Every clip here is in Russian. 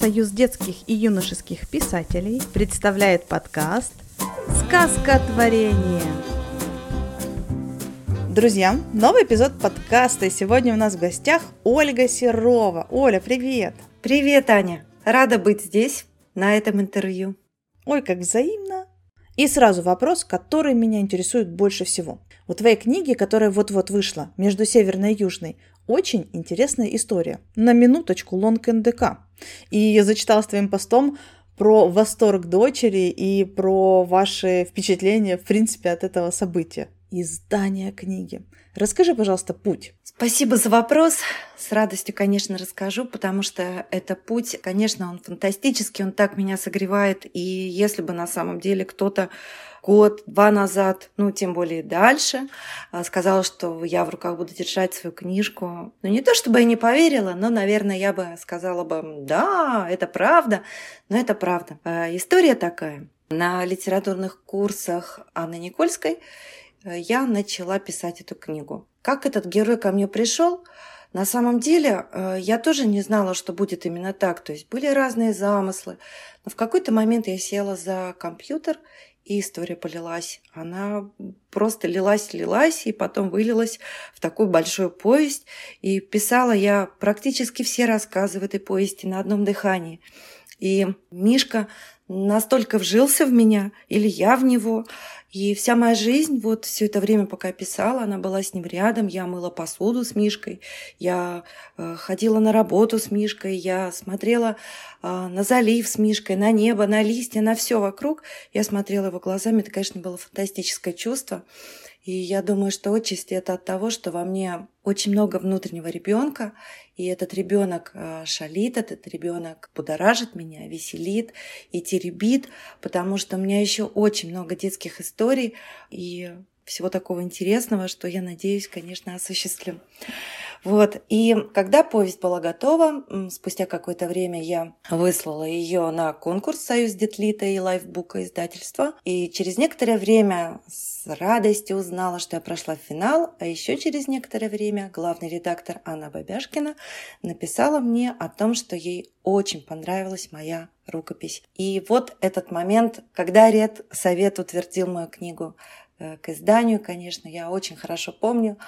Союз детских и юношеских писателей представляет подкаст «Сказка творения». Друзья, новый эпизод подкаста, и сегодня у нас в гостях Ольга Серова. Оля, привет! Привет, Аня! Рада быть здесь, на этом интервью. Ой, как взаимно! И сразу вопрос, который меня интересует больше всего. У твоей книги, которая вот-вот вышла, между северной и южной, очень интересная история. На минуточку лонг НДК. И зачитала с твоим постом про восторг дочери и про ваши впечатления, в принципе, от этого события. Издание книги. Расскажи, пожалуйста, путь. Спасибо за вопрос. С радостью, конечно, расскажу, потому что это путь, конечно, он фантастический, он так меня согревает. И если бы на самом деле кто-то год, два назад, ну, тем более дальше, а, сказала, что я в руках буду держать свою книжку. Ну, не то чтобы я не поверила, но, наверное, я бы сказала бы, да, это правда, но это правда. А, история такая. На литературных курсах Анны Никольской я начала писать эту книгу. Как этот герой ко мне пришел? На самом деле, э, я тоже не знала, что будет именно так. То есть были разные замыслы. Но в какой-то момент я села за компьютер и история полилась. Она просто лилась, лилась, и потом вылилась в такую большую повесть. И писала я практически все рассказы в этой повести на одном дыхании. И Мишка настолько вжился в меня, или я в него, и вся моя жизнь, вот все это время, пока я писала, она была с ним рядом. Я мыла посуду с Мишкой, я э, ходила на работу с Мишкой, я смотрела э, на залив с Мишкой, на небо, на листья, на все вокруг. Я смотрела его глазами, это, конечно, было фантастическое чувство. И я думаю, что отчасти это от того, что во мне очень много внутреннего ребенка, и этот ребенок э, шалит, этот ребенок будоражит меня, веселит и теребит, потому что у меня еще очень много детских историй и всего такого интересного, что я надеюсь, конечно, осуществлю. Вот. И когда повесть была готова, спустя какое-то время я выслала ее на конкурс «Союз Детлита» и лайфбука издательства. И через некоторое время с радостью узнала, что я прошла финал, а еще через некоторое время главный редактор Анна Бабяшкина написала мне о том, что ей очень понравилась моя рукопись. И вот этот момент, когда Ред Совет утвердил мою книгу э, к изданию, конечно, я очень хорошо помню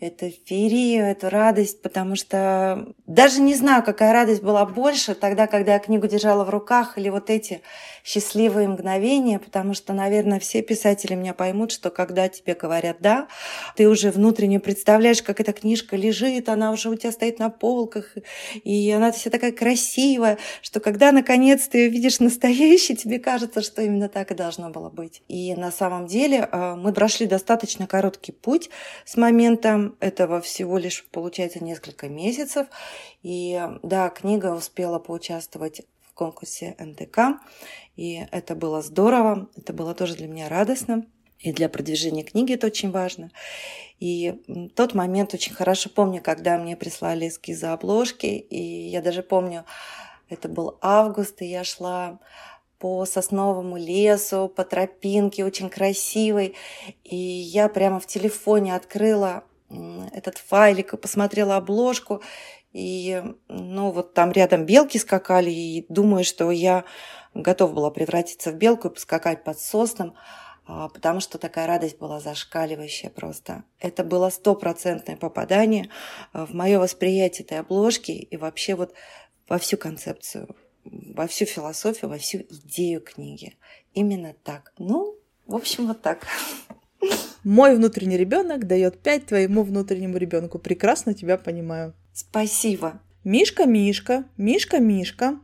эту феерию, эту радость, потому что даже не знаю, какая радость была больше тогда, когда я книгу держала в руках, или вот эти счастливые мгновения, потому что, наверное, все писатели меня поймут, что когда тебе говорят «да», ты уже внутренне представляешь, как эта книжка лежит, она уже у тебя стоит на полках, и она вся такая красивая, что когда, наконец, ты видишь настоящий, тебе кажется, что именно так и должно было быть. И на самом деле э, мы прошли достаточно короткий путь с момента этого всего лишь получается несколько месяцев. И да, книга успела поучаствовать в конкурсе НДК. И это было здорово, это было тоже для меня радостно. И для продвижения книги это очень важно. И тот момент очень хорошо помню, когда мне прислали эскизы обложки. И я даже помню, это был август, и я шла по сосновому лесу, по тропинке очень красивой. И я прямо в телефоне открыла этот файлик и посмотрела обложку. И, ну, вот там рядом белки скакали, и думаю, что я готова была превратиться в белку и поскакать под сосном, а, потому что такая радость была зашкаливающая просто. Это было стопроцентное попадание а, в мое восприятие этой обложки и вообще вот во всю концепцию, во всю философию, во всю идею книги. Именно так. Ну, в общем, вот так. Мой внутренний ребенок дает 5 твоему внутреннему ребенку. Прекрасно тебя понимаю. Спасибо. Мишка, Мишка, Мишка, Мишка.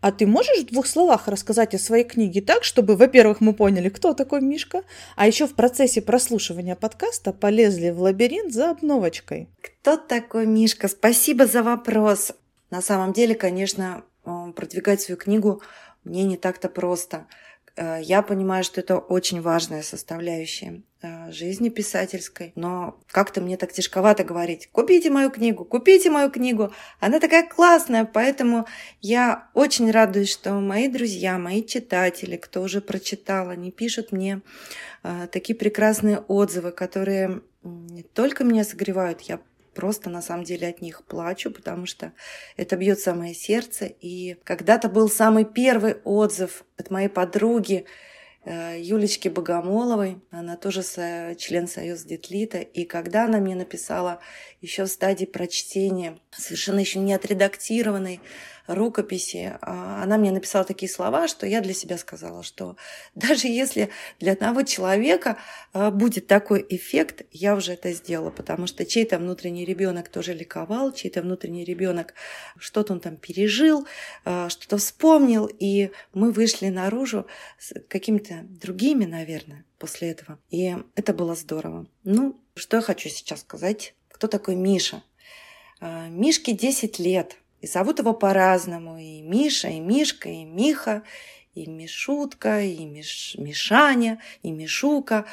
А ты можешь в двух словах рассказать о своей книге так, чтобы, во-первых, мы поняли, кто такой Мишка, а еще в процессе прослушивания подкаста полезли в лабиринт за обновочкой? Кто такой Мишка? Спасибо за вопрос. На самом деле, конечно, э, продвигать свою книгу мне не так-то просто. Э, я понимаю, что это очень важная составляющая жизни писательской, но как-то мне так тяжковато говорить, купите мою книгу, купите мою книгу, она такая классная, поэтому я очень радуюсь, что мои друзья, мои читатели, кто уже прочитал, они пишут мне э, такие прекрасные отзывы, которые не только меня согревают, я просто на самом деле от них плачу, потому что это бьет самое сердце. И когда-то был самый первый отзыв от моей подруги, Юлечки Богомоловой. Она тоже член Союза Детлита. И когда она мне написала еще в стадии прочтения, совершенно еще не отредактированной рукописи, а, она мне написала такие слова, что я для себя сказала, что даже если для одного человека а, будет такой эффект, я уже это сделала, потому что чей-то внутренний ребенок тоже ликовал, чей-то внутренний ребенок что-то он там пережил, а, что-то вспомнил, и мы вышли наружу с какими-то другими, наверное, после этого. И это было здорово. Ну, что я хочу сейчас сказать? Кто такой Миша? Мишке 10 лет – и зовут его по-разному. И Миша, и Мишка, и Миха, и Мишутка, и Миш, Мишаня, и Мишука.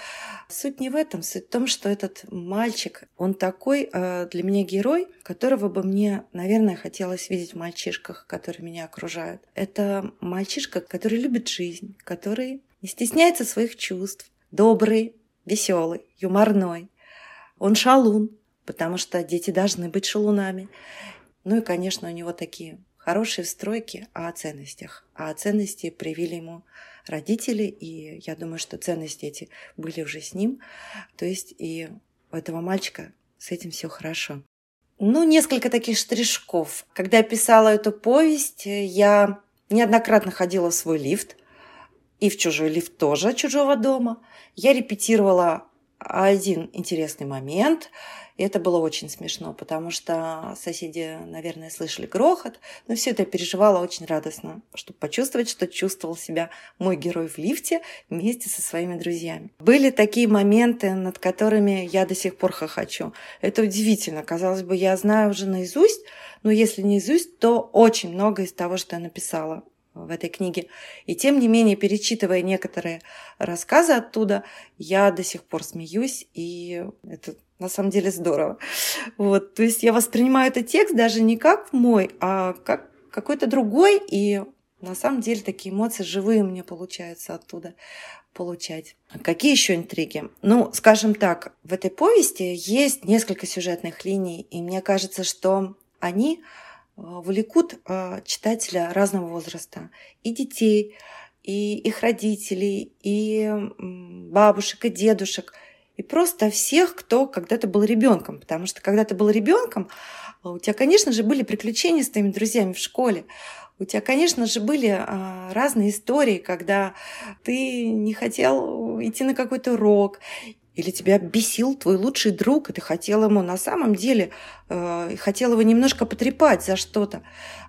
Суть не в этом. Суть в том, что этот мальчик, он такой э, для меня герой, которого бы мне, наверное, хотелось видеть в мальчишках, которые меня окружают. Это мальчишка, который любит жизнь, который не стесняется своих чувств, добрый, веселый, юморной. Он шалун, потому что дети должны быть шалунами. Ну и, конечно, у него такие хорошие встройки о ценностях. А ценности привили ему родители, и я думаю, что ценности эти были уже с ним. То есть и у этого мальчика с этим все хорошо. Ну, несколько таких штришков. Когда я писала эту повесть, я неоднократно ходила в свой лифт, и в чужой лифт тоже чужого дома. Я репетировала один интересный момент – и это было очень смешно, потому что соседи, наверное, слышали грохот, но все это я переживала очень радостно, чтобы почувствовать, что чувствовал себя мой герой в лифте вместе со своими друзьями. Были такие моменты, над которыми я до сих пор хохочу. Это удивительно. Казалось бы, я знаю уже наизусть, но если не наизусть, то очень много из того, что я написала в этой книге. И тем не менее, перечитывая некоторые рассказы оттуда, я до сих пор смеюсь, и это на самом деле здорово. Вот, то есть я воспринимаю этот текст даже не как мой, а как какой-то другой, и на самом деле такие эмоции живые мне получаются оттуда получать. Какие еще интриги? Ну, скажем так, в этой повести есть несколько сюжетных линий, и мне кажется, что они э, влекут э, читателя разного возраста. И детей, и их родителей, и бабушек, и дедушек – и просто всех, кто когда-то был ребенком. Потому что когда ты был ребенком, у тебя, конечно же, были приключения с твоими друзьями в школе. У тебя, конечно же, были а, разные истории, когда ты не хотел идти на какой-то урок, или тебя бесил твой лучший друг, и ты хотел ему на самом деле, э, хотел его немножко потрепать за что-то.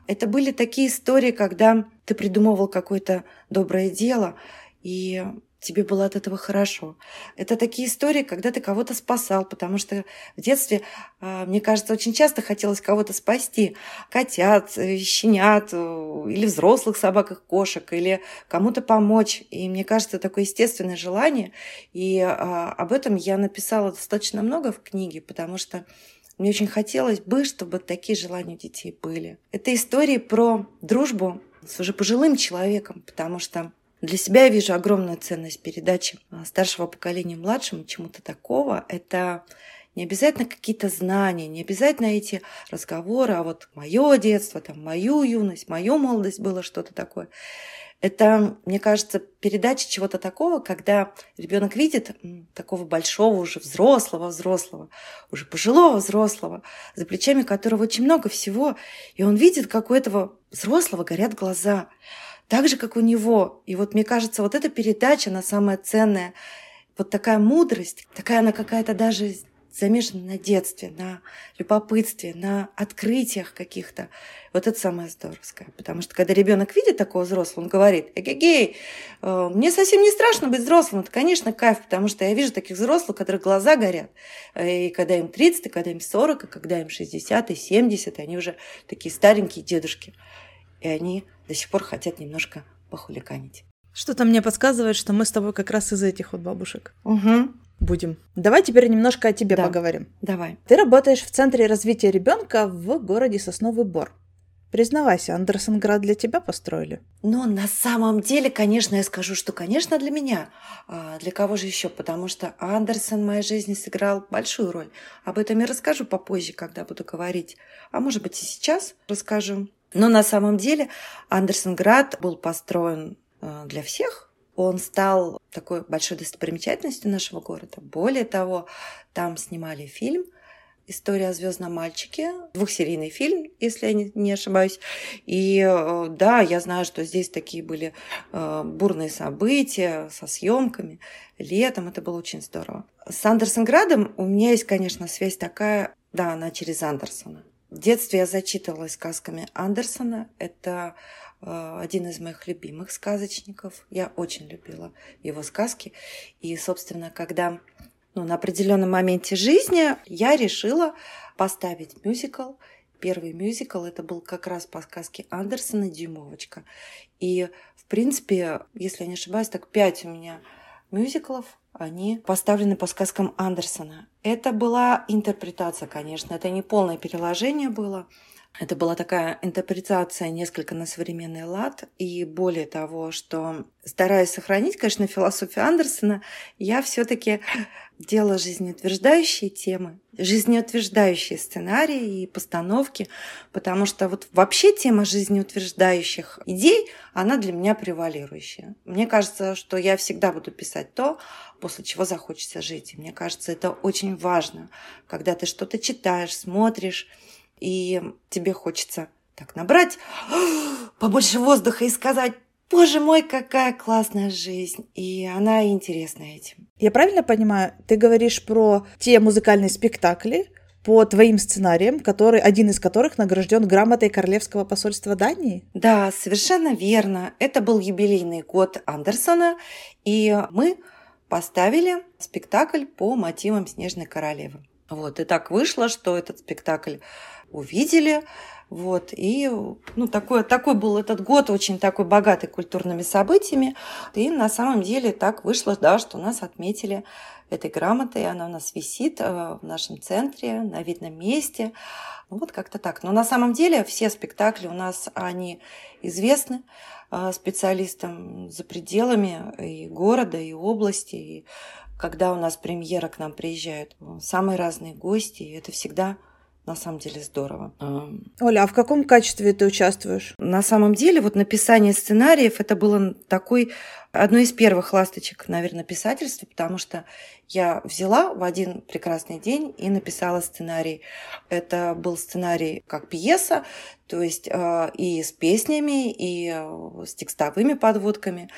Это были такие истории, когда ты придумывал какое-то доброе дело, и тебе было от этого хорошо. Это такие истории, когда ты кого-то спасал, потому что в детстве, а, мне кажется, очень часто хотелось кого-то спасти. Котят, э, щенят, э, или взрослых собак, и кошек, или кому-то помочь. И мне кажется, такое естественное желание. И а, об этом я написала достаточно много в книге, потому что мне очень хотелось бы, чтобы такие желания у детей были. Это истории про дружбу с уже пожилым человеком, потому что для себя я вижу огромную ценность передачи а, старшего поколения младшему чему-то такого. Это не обязательно какие-то знания, не обязательно эти разговоры, а вот мое детство, там, мою юность, мою молодость было что-то такое. Это, мне кажется, передача чего-то такого, когда ребенок видит такого большого, уже взрослого, взрослого, уже пожилого взрослого, за плечами которого очень много всего, и он видит, как у этого взрослого горят глаза так же, как у него. И вот мне кажется, вот эта передача, она самая ценная. Вот такая мудрость, такая она какая-то даже замешана на детстве, на любопытстве, на открытиях каких-то. Вот это самое здоровское. Потому что когда ребенок видит такого взрослого, он говорит, эгегей, э, мне совсем не страшно быть взрослым. Это, конечно, кайф, потому что я вижу таких взрослых, у которых глаза горят. Э, и когда им 30, и когда им 40, и когда им 60, и 70, и они уже такие старенькие дедушки. И они до сих пор хотят немножко похуликанить. Что-то мне подсказывает, что мы с тобой как раз из этих вот бабушек. Угу. Будем. Давай теперь немножко о тебе да. поговорим. Давай. Ты работаешь в Центре развития ребенка в городе Сосновый Бор. Признавайся, Андерсонград для тебя построили? Но на самом деле, конечно, я скажу, что, конечно, для меня. А для кого же еще? Потому что Андерсон в моей жизни сыграл большую роль. Об этом я расскажу попозже, когда буду говорить. А может быть и сейчас расскажу. Но на самом деле Андерсонград был построен а, для всех. Он стал такой большой достопримечательностью нашего города. Более того, там снимали фильм – История о звездном мальчике, двухсерийный фильм, если я не, ошибаюсь. И э, да, я знаю, что здесь такие были э, бурные события со съемками. Летом это было очень здорово. С Андерсонградом у меня есть, конечно, связь такая, да, она через Андерсона. Детстве я зачитывалась сказками Андерсона. Это э, один из моих любимых сказочников. Я очень любила его сказки. И, собственно, когда ну, на определенном моменте жизни я решила поставить мюзикл. Первый мюзикл это был как раз по сказке Андерсона «Дюймовочка». И, в принципе, если я не ошибаюсь, так пять у меня мюзиклов, они поставлены по сказкам Андерсона. Это была интерпретация, конечно, это не полное переложение было. Это была такая интерпретация несколько на современный лад. И более того, что стараясь сохранить, конечно, философию Андерсона, я все-таки делала жизнеутверждающие темы, жизнеутверждающие сценарии и постановки, потому что вот вообще тема жизнеутверждающих идей, она для меня превалирующая. Мне кажется, что я всегда буду писать то, после чего захочется жить. И мне кажется, это очень важно, когда ты что-то читаешь, смотришь, и тебе хочется так набрать побольше воздуха и сказать Боже мой, какая классная жизнь. И она интересна этим. Я правильно понимаю, ты говоришь про те музыкальные спектакли, по твоим сценариям, который, один из которых награжден грамотой Королевского посольства Дании? Да, совершенно верно. Это был юбилейный год Андерсона, и мы поставили спектакль по мотивам Снежной королевы. Вот, и так вышло, что этот спектакль увидели. Вот, и ну, такой, такой был этот год, очень такой богатый культурными событиями. И на самом деле так вышло, да, что нас отметили этой грамотой. Она у нас висит э, в нашем центре, на видном месте. Ну, вот как-то так. Но на самом деле все спектакли у нас, они известны э, специалистам за пределами и города, и области. И когда у нас премьера к нам приезжают самые разные гости, и это всегда на самом деле здорово. Оля, а в каком качестве ты участвуешь? На самом деле, вот написание сценариев это было такой одно из первых ласточек, наверное, писательства, потому что я взяла в один прекрасный день и написала сценарий. Это был сценарий как пьеса, то есть э, и с песнями, и э, с текстовыми подводками.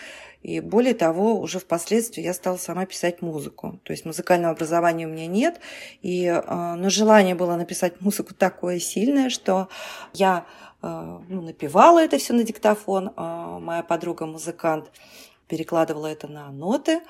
И более того, уже впоследствии я стала сама писать музыку. То есть музыкального образования у меня нет. И, э, но желание было написать музыку такое сильное, что я э, ну, напевала это все на диктофон. Э, моя подруга-музыкант перекладывала это на ноты.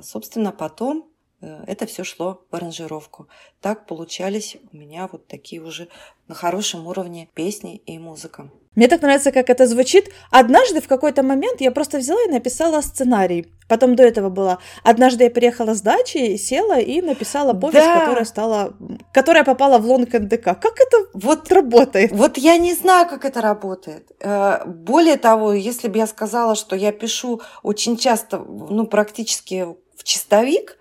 Собственно, потом это все шло в аранжировку. Так получались у меня вот такие уже на хорошем уровне песни и музыка. Мне так нравится, как это звучит. Однажды в какой-то момент я просто взяла и написала сценарий. Потом до этого было. Однажды я приехала с дачи, села и написала повесть, да. которая стала, которая попала в лонг НДК. Как это вот работает? Вот я не знаю, как это работает. Э, более того, если бы я сказала, что я пишу очень часто, ну практически в чистовик,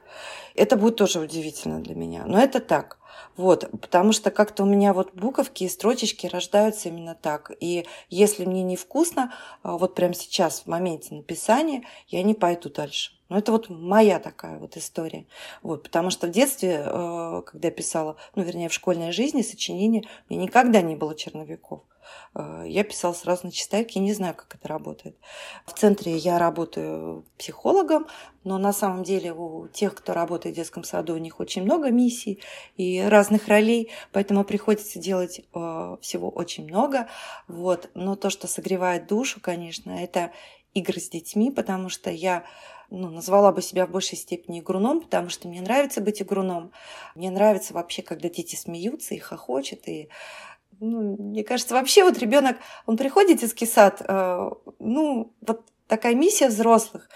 это будет тоже удивительно для меня. Но это так. Вот, потому что как-то у меня вот буковки и строчечки рождаются именно так. И если мне невкусно, а, вот прямо сейчас, в моменте написания, я не пойду дальше. Ну, это вот моя такая вот история. Вот, потому что в детстве, э, когда я писала, ну, вернее, в школьной жизни сочинения, меня никогда не было черновиков. Э, я писала сразу на чистовике, не знаю, как это работает. В центре я работаю психологом, но на самом деле у тех, кто работает в детском саду, у них очень много миссий и разных ролей, поэтому приходится делать э, всего очень много. Вот. Но то, что согревает душу, конечно, это игры с детьми, потому что я ну, назвала бы себя в большей степени игруном, потому что мне нравится быть игруном. Мне нравится вообще, когда дети смеются и хохочут, и ну, мне кажется, вообще вот ребенок, он приходит в детский сад, э, ну, вот такая миссия взрослых.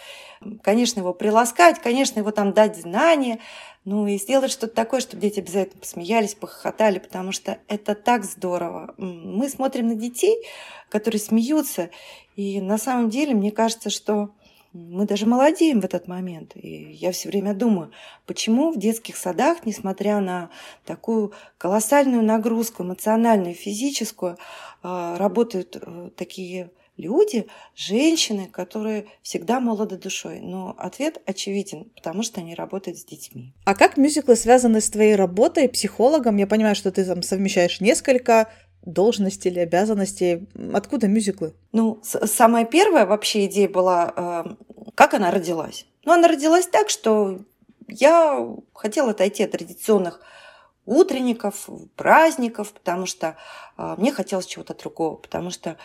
Конечно, его приласкать, конечно, его там дать знания, ну и сделать что-то такое, чтобы дети обязательно посмеялись, похохотали, потому что это так здорово. Мы смотрим на детей, которые смеются, и на самом деле мне кажется, что мы даже молодеем в этот момент. И я все время думаю, почему в детских садах, несмотря на такую колоссальную нагрузку эмоциональную, физическую, а, работают э, такие люди, женщины, которые всегда молоды душой. Но ответ очевиден, потому что они работают с детьми. А как мюзиклы связаны с твоей работой психологом? Я понимаю, что ты там совмещаешь несколько должности или обязанностей. Откуда мюзиклы? Ну, самая первая вообще идея была, э, как она родилась. Ну, она родилась так, что я хотела отойти от традиционных утренников, праздников, потому что э, мне хотелось чего-то другого, потому что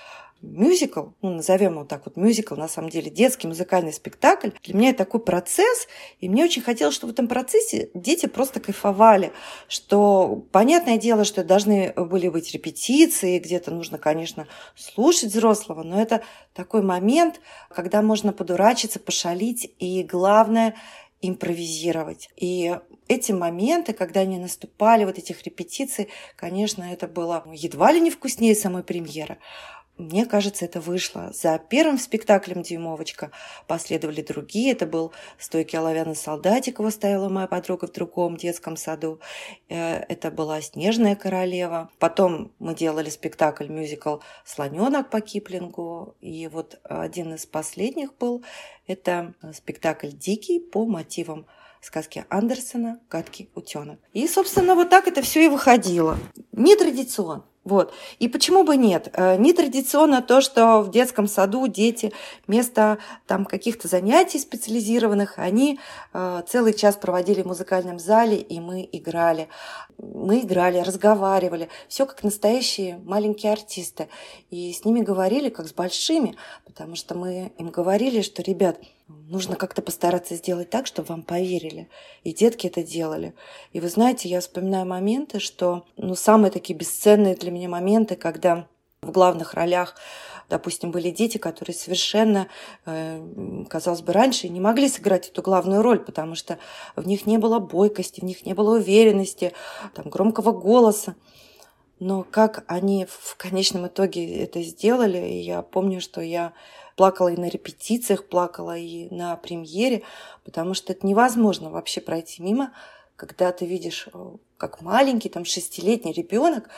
мюзикл, ну, назовем его так вот, мюзикл, на самом деле, детский музыкальный спектакль, для меня это такой процесс, и мне очень хотелось, чтобы в этом процессе дети просто кайфовали, что, понятное дело, что должны были быть репетиции, где-то нужно, конечно, слушать взрослого, но это такой момент, когда можно подурачиться, пошалить, и главное – импровизировать. И эти моменты, когда они наступали, вот этих репетиций, конечно, это было едва ли не вкуснее самой премьеры. Мне кажется, это вышло. За первым спектаклем «Дюймовочка» последовали другие. Это был «Стойкий оловянный солдатик», его ставила моя подруга в другом детском саду. Э, это была «Снежная королева». Потом мы делали спектакль, мюзикл «Слоненок» по Киплингу. И вот один из последних был это спектакль «Дикий» по мотивам сказки Андерсона «Гадкий утенок». И, собственно, вот так это все и выходило. Нетрадиционно. Вот. И почему бы нет? Э, Нетрадиционно то, что в детском саду дети вместо там каких-то занятий специализированных, они э, целый час проводили в музыкальном зале, и мы играли. Мы играли, разговаривали. Все как настоящие маленькие артисты. И с ними говорили как с большими, потому что мы им говорили, что, ребят, Нужно как-то постараться сделать так, чтобы вам поверили. И детки это делали. И вы знаете, я вспоминаю моменты, что ну, самые такие бесценные для меня моменты, когда в главных ролях, допустим, были дети, которые совершенно, э, казалось бы, раньше не могли сыграть эту главную роль, потому что в них не было бойкости, в них не было уверенности, там, громкого голоса. Но как они в конечном итоге это сделали, и я помню, что я плакала и на репетициях, плакала и на премьере, потому что это невозможно вообще пройти мимо, когда ты видишь, э, как маленький, там, шестилетний ребенок,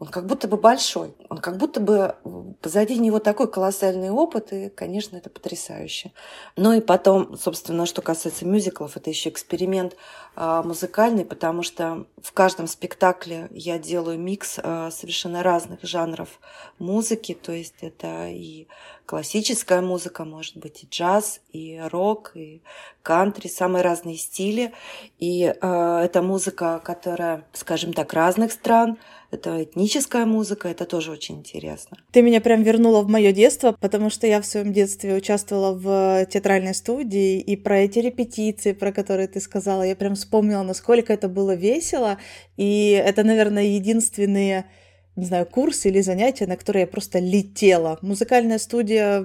он как будто бы большой, он как будто бы позади него такой колоссальный опыт, и, конечно, это потрясающе. Ну и потом, собственно, что касается мюзиклов, это еще эксперимент а, музыкальный, потому что в каждом спектакле я делаю микс а, совершенно разных жанров музыки, то есть это и классическая музыка, может быть, и джаз, и рок, и кантри, самые разные стили. И э, это музыка, которая, скажем так, разных стран, это этническая музыка, это тоже очень интересно. Ты меня прям вернула в мое детство, потому что я в своем детстве участвовала в театральной студии, и про эти репетиции, про которые ты сказала, я прям вспомнила, насколько это было весело, и это, наверное, единственные не знаю, курсы или занятия, на которые я просто летела. Музыкальная студия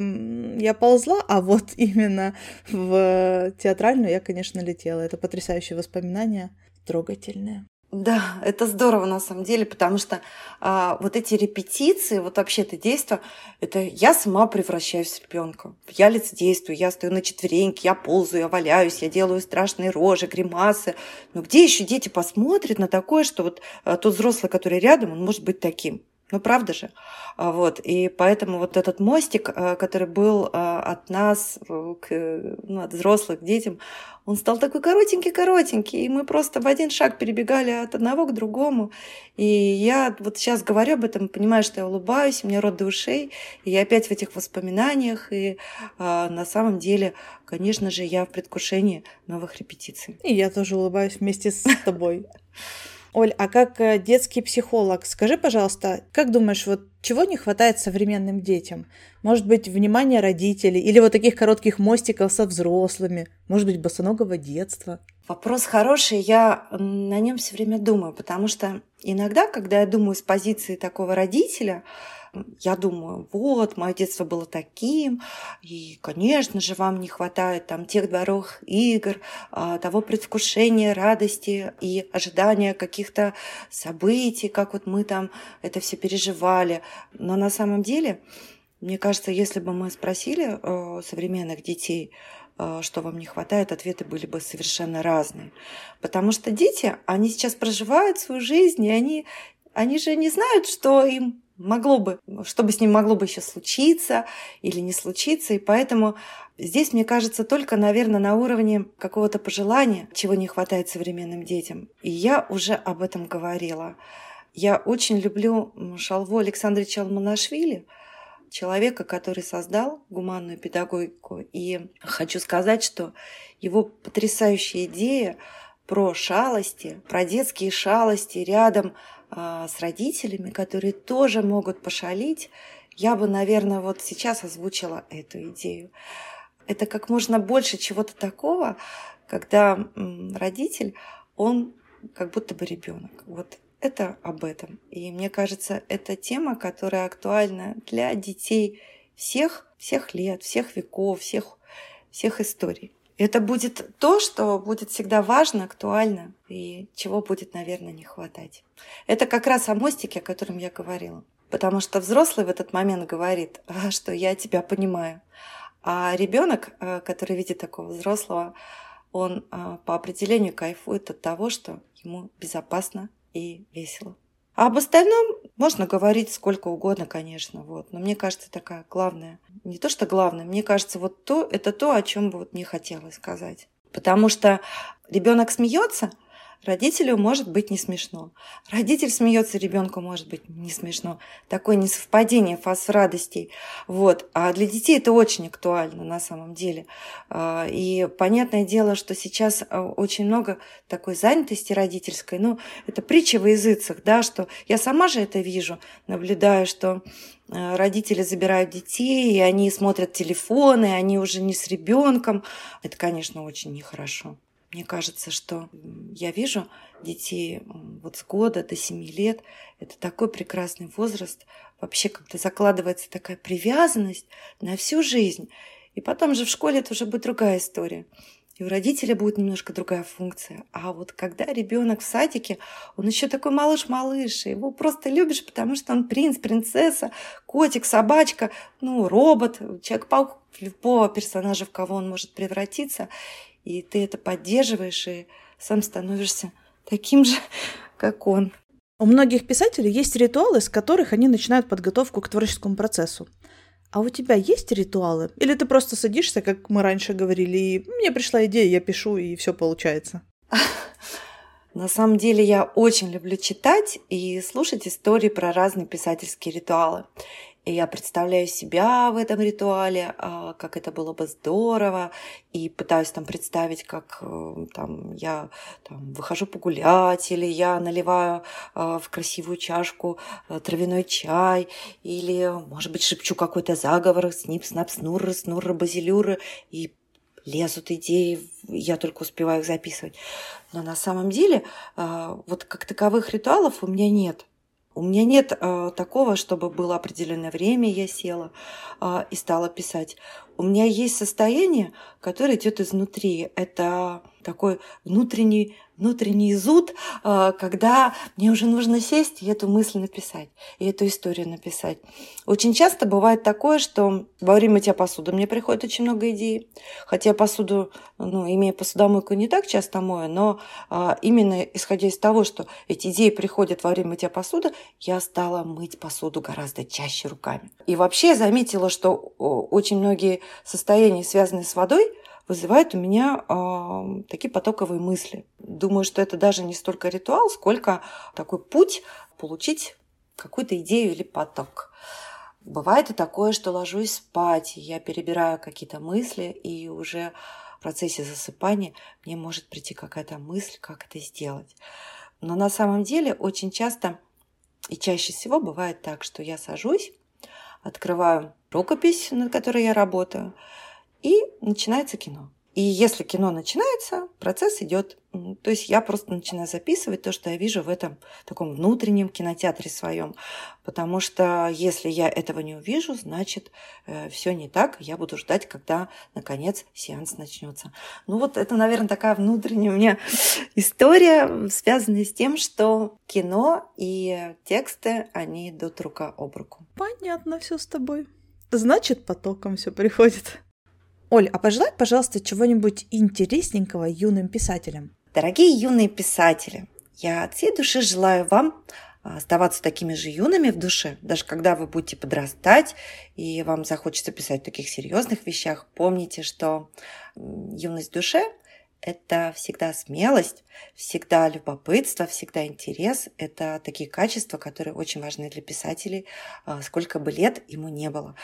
я ползла, а вот именно в театральную я, конечно, летела. Это потрясающие воспоминания, трогательные. Да, это здорово на самом деле, потому что а, вот эти репетиции, вот вообще это действие, это я сама превращаюсь в ребенка. Я лицедействую, я стою на четвереньке, я ползаю, я валяюсь, я делаю страшные рожи, гримасы. Но где еще дети посмотрят на такое, что вот а, тот взрослый, который рядом, он может быть таким? Ну, правда же? А, вот. И поэтому вот этот мостик, а, который был а, от нас, э, к, ну, от взрослых к детям, он стал такой коротенький-коротенький, и мы просто в один шаг перебегали от одного к другому. И я вот сейчас говорю об этом, понимаю, что я улыбаюсь, у меня рот до ушей, и я опять в этих воспоминаниях, и а, на самом деле, конечно же, я в предвкушении новых репетиций. И я тоже улыбаюсь вместе с тобой. Оль, а как э, детский психолог, скажи, пожалуйста, как думаешь, вот чего не хватает современным детям? Может быть, внимания родителей или вот таких коротких мостиков со взрослыми? Может быть, босоногого детства? Вопрос хороший, я на нем все время думаю, потому что иногда, когда я думаю с позиции такого родителя, я думаю, вот, мое детство было таким, и, конечно же, вам не хватает там тех дворовых игр, а, того предвкушения, радости и ожидания каких-то событий, как вот мы там это все переживали. Но на самом деле, мне кажется, если бы мы спросили э, современных детей, э, что вам не хватает, ответы были бы совершенно разные. Потому что дети, они сейчас проживают свою жизнь, и они, они же не знают, что им могло бы, что бы с ним могло бы еще случиться или не случиться. И поэтому здесь, мне кажется, только, наверное, на уровне какого-то пожелания, чего не хватает современным детям. И я уже об этом говорила. Я очень люблю Шалву Александровича Алманашвили, человека, который создал гуманную педагогику. И хочу сказать, что его потрясающая идея про шалости, про детские шалости рядом с родителями, которые тоже могут пошалить, я бы, наверное, вот сейчас озвучила эту идею. Это как можно больше чего-то такого, когда родитель, он как будто бы ребенок. Вот это об этом. И мне кажется, это тема, которая актуальна для детей всех, всех лет, всех веков, всех, всех историй. Это будет то, что будет всегда важно, актуально и чего будет, наверное, не хватать. Это как раз о мостике, о котором я говорила. Потому что взрослый в этот момент говорит, «А, что я тебя понимаю. А ребенок, э, который видит такого взрослого, он э, по определению кайфует от того, что ему безопасно и весело. А об остальном можно говорить сколько угодно, конечно, вот. Но мне кажется, такая главная, не то что главное, мне кажется, вот то, это то, о чем бы вот мне хотелось сказать. Потому что ребенок смеется – Родителю может быть не смешно. Родитель смеется, ребенку может быть не смешно. Такое несовпадение фаз радостей. Вот. А для детей это очень актуально на самом деле. А, и понятное дело, что сейчас а, очень много такой занятости родительской. Ну, это притча во языцах, да, что я сама же это вижу, наблюдаю, что а, родители забирают детей, и они смотрят телефоны, они уже не с ребенком. Это, конечно, очень нехорошо. Мне кажется, что я вижу детей вот с года до семи лет. Это такой прекрасный возраст. Вообще как-то закладывается такая привязанность на всю жизнь. И потом же в школе это уже будет другая история. И у родителя будет немножко другая функция. А вот когда ребенок в садике, он еще такой малыш-малыш, его просто любишь, потому что он принц, принцесса, котик, собачка, ну, робот, человек-паук, любого персонажа, в кого он может превратиться и ты это поддерживаешь, и сам становишься таким же, как он. У многих писателей есть ритуалы, с которых они начинают подготовку к творческому процессу. А у тебя есть ритуалы? Или ты просто садишься, как мы раньше говорили, и мне пришла идея, я пишу, и все получается? На самом деле я очень люблю читать и слушать истории про разные писательские ритуалы. И я представляю себя в этом ритуале, а, как это было бы здорово, и пытаюсь там представить, как э, там, я там, выхожу погулять, или я наливаю а, в красивую чашку э, травяной чай, или, может быть, шепчу какой-то заговор, снип, снап, снурры, снурры, базилюры, и лезут идеи, я только успеваю их записывать. Но на самом деле а, вот как таковых ритуалов у меня нет. У меня нет э, такого, чтобы было определенное время, я села э, и стала писать. У меня есть состояние, которое идет изнутри. Это такой внутренний внутренний зуд, а, когда мне уже нужно сесть и эту мысль написать, и эту историю написать. Очень часто бывает такое, что во время мытья посуды мне приходит очень много идей, хотя посуду, ну, имея посудомойку, не так часто мою, но а, именно исходя из того, что эти идеи приходят во время мытья посуды, я стала мыть посуду гораздо чаще руками. И вообще я заметила, что очень многие состояния, связанные с водой, вызывает у меня э, такие потоковые мысли. Думаю, что это даже не столько ритуал, сколько такой путь получить какую-то идею или поток. Бывает и такое, что ложусь спать, я перебираю какие-то мысли, и уже в процессе засыпания мне может прийти какая-то мысль, как это сделать. Но на самом деле очень часто и чаще всего бывает так, что я сажусь, открываю рукопись, над которой я работаю, и начинается кино. И если кино начинается, процесс идет. То есть я просто начинаю записывать то, что я вижу в этом таком внутреннем кинотеатре своем. Потому что если я этого не увижу, значит э, все не так. Я буду ждать, когда наконец сеанс начнется. Ну вот это, наверное, такая внутренняя у меня история, связанная с тем, что кино и тексты, они идут рука об руку. Понятно все с тобой. Значит, потоком все приходит. Оль, а пожелай, пожалуйста, чего-нибудь интересненького юным писателям. Дорогие юные писатели, я от всей души желаю вам а, оставаться такими же юными в душе, даже когда вы будете подрастать и вам захочется писать о таких серьезных вещах, помните, что юность в душе это всегда смелость, всегда любопытство, всегда интерес. Это такие качества, которые очень важны для писателей, а, сколько бы лет ему не было.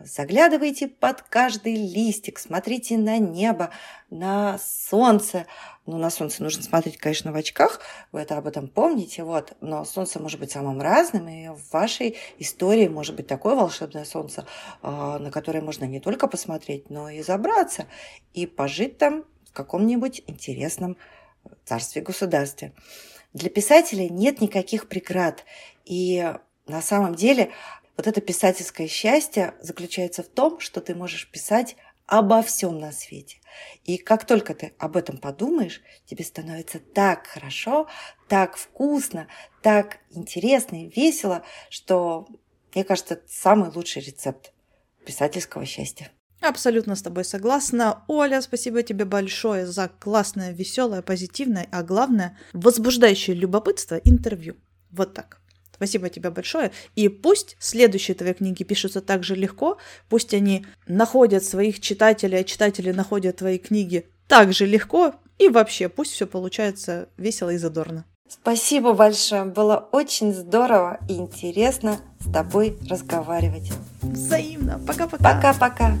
Заглядывайте под каждый листик, смотрите на небо, на солнце. Ну, на солнце нужно смотреть, конечно, в очках, вы это об этом помните, вот. Но солнце может быть самым разным, и в вашей истории может быть такое волшебное солнце, а, на которое можно не только посмотреть, но и забраться, и пожить там каком-нибудь интересном царстве-государстве. Для писателя нет никаких преград. И на самом деле вот это писательское счастье заключается в том, что ты можешь писать обо всем на свете. И как только ты об этом подумаешь, тебе становится так хорошо, так вкусно, так интересно и весело, что, мне кажется, это самый лучший рецепт писательского счастья. Абсолютно с тобой согласна. Оля, спасибо тебе большое за классное, веселое, позитивное, а главное, возбуждающее любопытство интервью. Вот так. Спасибо тебе большое. И пусть следующие твои книги пишутся так же легко, пусть они находят своих читателей, а читатели находят твои книги так же легко, и вообще пусть все получается весело и задорно. Спасибо большое. Было очень здорово и интересно с тобой разговаривать. Взаимно. Пока-пока. Пока-пока.